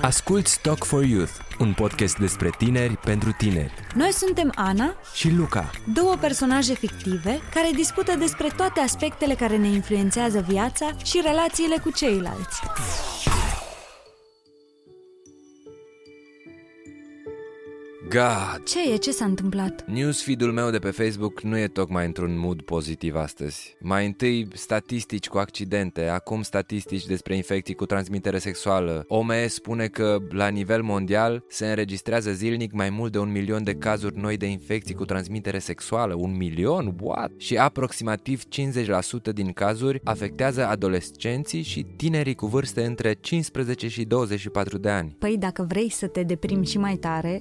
Asculți Talk for Youth, un podcast despre tineri pentru tineri. Noi suntem Ana Și Luca, două personaje fictive care discută despre toate aspectele care ne influențează viața și relațiile cu ceilalți. God! Ce e? Ce s-a întâmplat? Newsfeed-ul meu de pe Facebook nu e tocmai într-un mood pozitiv astăzi. Mai întâi statistici cu accidente, acum statistici despre infecții cu transmitere sexuală. OMS spune că la nivel mondial se înregistrează zilnic mai mult de un milion de cazuri noi de infecții cu transmitere sexuală. Un milion? What? Și aproximativ 50% din cazuri afectează adolescenții și tinerii cu vârste între 15 și 24 de ani. Păi dacă vrei să te deprimi și mai tare,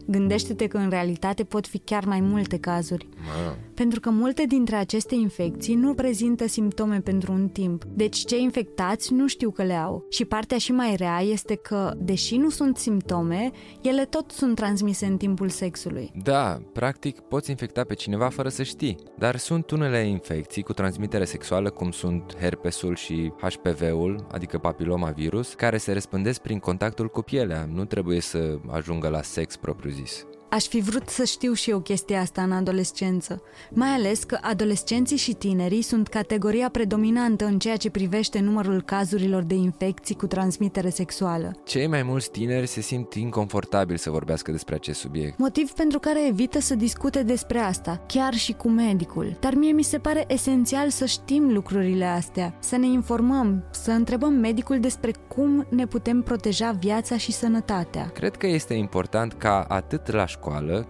gândește-te că în realitate pot fi chiar mai multe cazuri. Mă. Pentru că multe dintre aceste infecții nu prezintă simptome pentru un timp. Deci cei infectați nu știu că le au. Și partea și mai rea este că, deși nu sunt simptome, ele tot sunt transmise în timpul sexului. Da, practic poți infecta pe cineva fără să știi, dar sunt unele infecții cu transmitere sexuală, cum sunt herpesul și HPV-ul, adică papilomavirus, care se răspândesc prin contactul cu pielea, nu trebuie să ajungă la sex propriu-zis. Aș fi vrut să știu și eu chestia asta în adolescență, mai ales că adolescenții și tinerii sunt categoria predominantă în ceea ce privește numărul cazurilor de infecții cu transmitere sexuală. Cei mai mulți tineri se simt inconfortabili să vorbească despre acest subiect. Motiv pentru care evită să discute despre asta, chiar și cu medicul. Dar mie mi se pare esențial să știm lucrurile astea, să ne informăm, să întrebăm medicul despre cum ne putem proteja viața și sănătatea. Cred că este important ca atât la școală,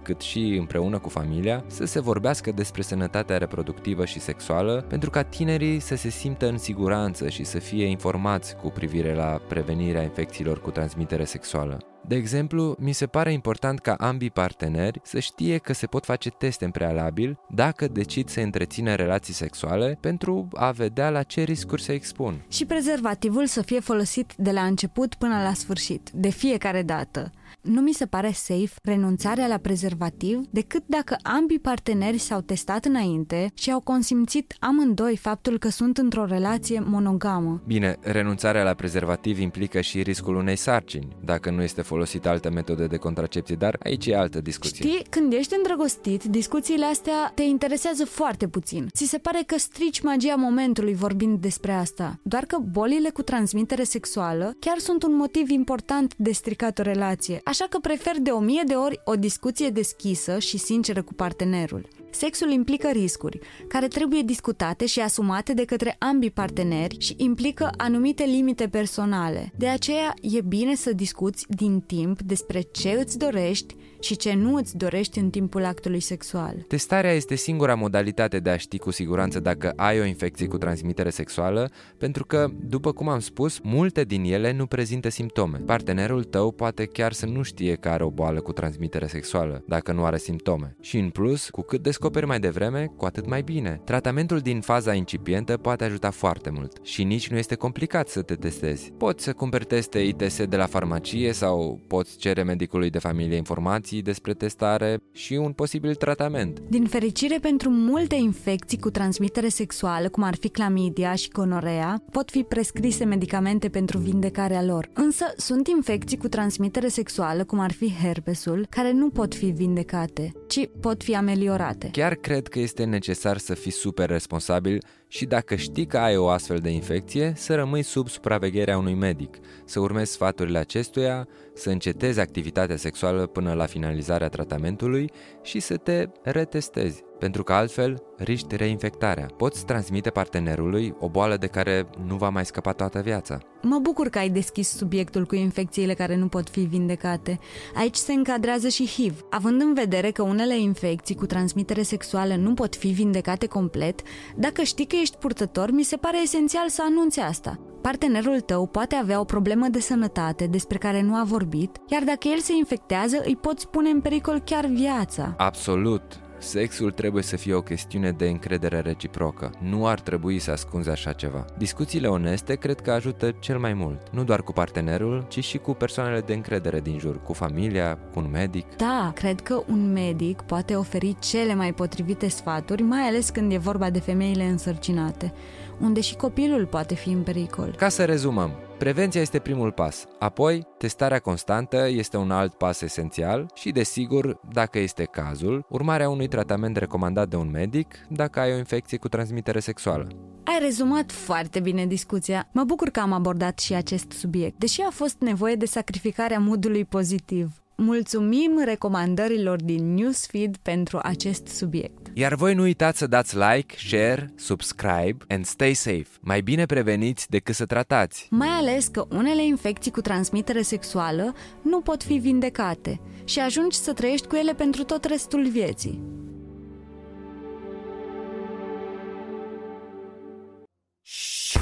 cât și împreună cu familia, să se vorbească despre sănătatea reproductivă și sexuală, pentru ca tinerii să se simtă în siguranță și să fie informați cu privire la prevenirea infecțiilor cu transmitere sexuală. De exemplu, mi se pare important ca ambii parteneri să știe că se pot face teste în prealabil dacă decid să întrețină relații sexuale pentru a vedea la ce riscuri se expun. Și prezervativul să fie folosit de la început până la sfârșit, de fiecare dată. Nu mi se pare safe renunțarea la prezervativ decât dacă ambii parteneri s-au testat înainte și au consimțit amândoi faptul că sunt într-o relație monogamă. Bine, renunțarea la prezervativ implică și riscul unei sarcini, dacă nu este folosită alte metode de contracepție, dar aici e altă discuție. Știi, când ești îndrăgostit, discuțiile astea te interesează foarte puțin. Ți se pare că strici magia momentului vorbind despre asta. Doar că bolile cu transmitere sexuală chiar sunt un motiv important de stricat o relație, așa că prefer de o mie de ori o discuție deschisă și sinceră cu partenerul. Sexul implică riscuri, care trebuie discutate și asumate de către ambii parteneri și implică anumite limite personale. De aceea e bine să discuți din timp despre ce îți dorești și ce nu îți dorești în timpul actului sexual. Testarea este singura modalitate de a ști cu siguranță dacă ai o infecție cu transmitere sexuală, pentru că, după cum am spus, multe din ele nu prezintă simptome. Partenerul tău poate chiar să nu știe că are o boală cu transmitere sexuală, dacă nu are simptome. Și în plus, cu cât descoperi mai devreme, cu atât mai bine. Tratamentul din faza incipientă poate ajuta foarte mult și nici nu este complicat să te testezi. Poți să cumperi teste ITS de la farmacie sau poți cere medicului de familie informații despre testare și un posibil tratament. Din fericire pentru multe infecții cu transmitere sexuală, cum ar fi clamidia și gonorea, pot fi prescrise medicamente pentru vindecarea lor. Însă sunt infecții cu transmitere sexuală, cum ar fi herpesul, care nu pot fi vindecate, ci pot fi ameliorate. Chiar cred că este necesar să fii super responsabil și dacă știi că ai o astfel de infecție, să rămâi sub supravegherea unui medic, să urmezi sfaturile acestuia, să încetezi activitatea sexuală până la finalizarea tratamentului și să te retestezi, pentru că altfel riști reinfectarea. Poți transmite partenerului o boală de care nu va mai scăpa toată viața. Mă bucur că ai deschis subiectul cu infecțiile care nu pot fi vindecate. Aici se încadrează și HIV. Având în vedere că unele infecții cu transmitere sexuală nu pot fi vindecate complet, dacă știi că ești purtător, mi se pare esențial să anunți asta. Partenerul tău poate avea o problemă de sănătate despre care nu a vorbit, iar dacă el se infectează, îi poți pune în pericol chiar viața. Absolut! Sexul trebuie să fie o chestiune de încredere reciprocă. Nu ar trebui să ascunzi așa ceva. Discuțiile oneste cred că ajută cel mai mult. Nu doar cu partenerul, ci și cu persoanele de încredere din jur, cu familia, cu un medic. Da, cred că un medic poate oferi cele mai potrivite sfaturi, mai ales când e vorba de femeile însărcinate. unde și copilul poate fi în pericol. Ca să rezumăm, Prevenția este primul pas, apoi testarea constantă este un alt pas esențial și, desigur, dacă este cazul, urmarea unui tratament recomandat de un medic dacă ai o infecție cu transmitere sexuală. Ai rezumat foarte bine discuția. Mă bucur că am abordat și acest subiect, deși a fost nevoie de sacrificarea modului pozitiv. Mulțumim recomandărilor din Newsfeed pentru acest subiect. Iar voi nu uitați să dați like, share, subscribe and stay safe. Mai bine preveniți decât să tratați. Mai ales că unele infecții cu transmitere sexuală nu pot fi vindecate și ajungi să trăiești cu ele pentru tot restul vieții.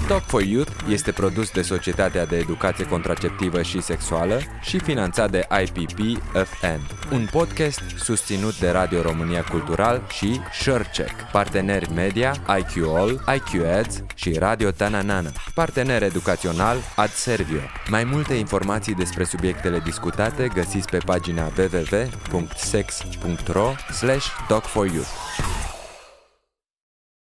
Talk for Youth este produs de Societatea de Educație Contraceptivă și Sexuală și finanțat de IPP FN, un podcast susținut de Radio România Cultural și SureCheck, parteneri media IQ All, IQ Ads și Radio Tananana, partener educațional Ad Servio. Mai multe informații despre subiectele discutate găsiți pe pagina www.sex.ro slash talk for youth.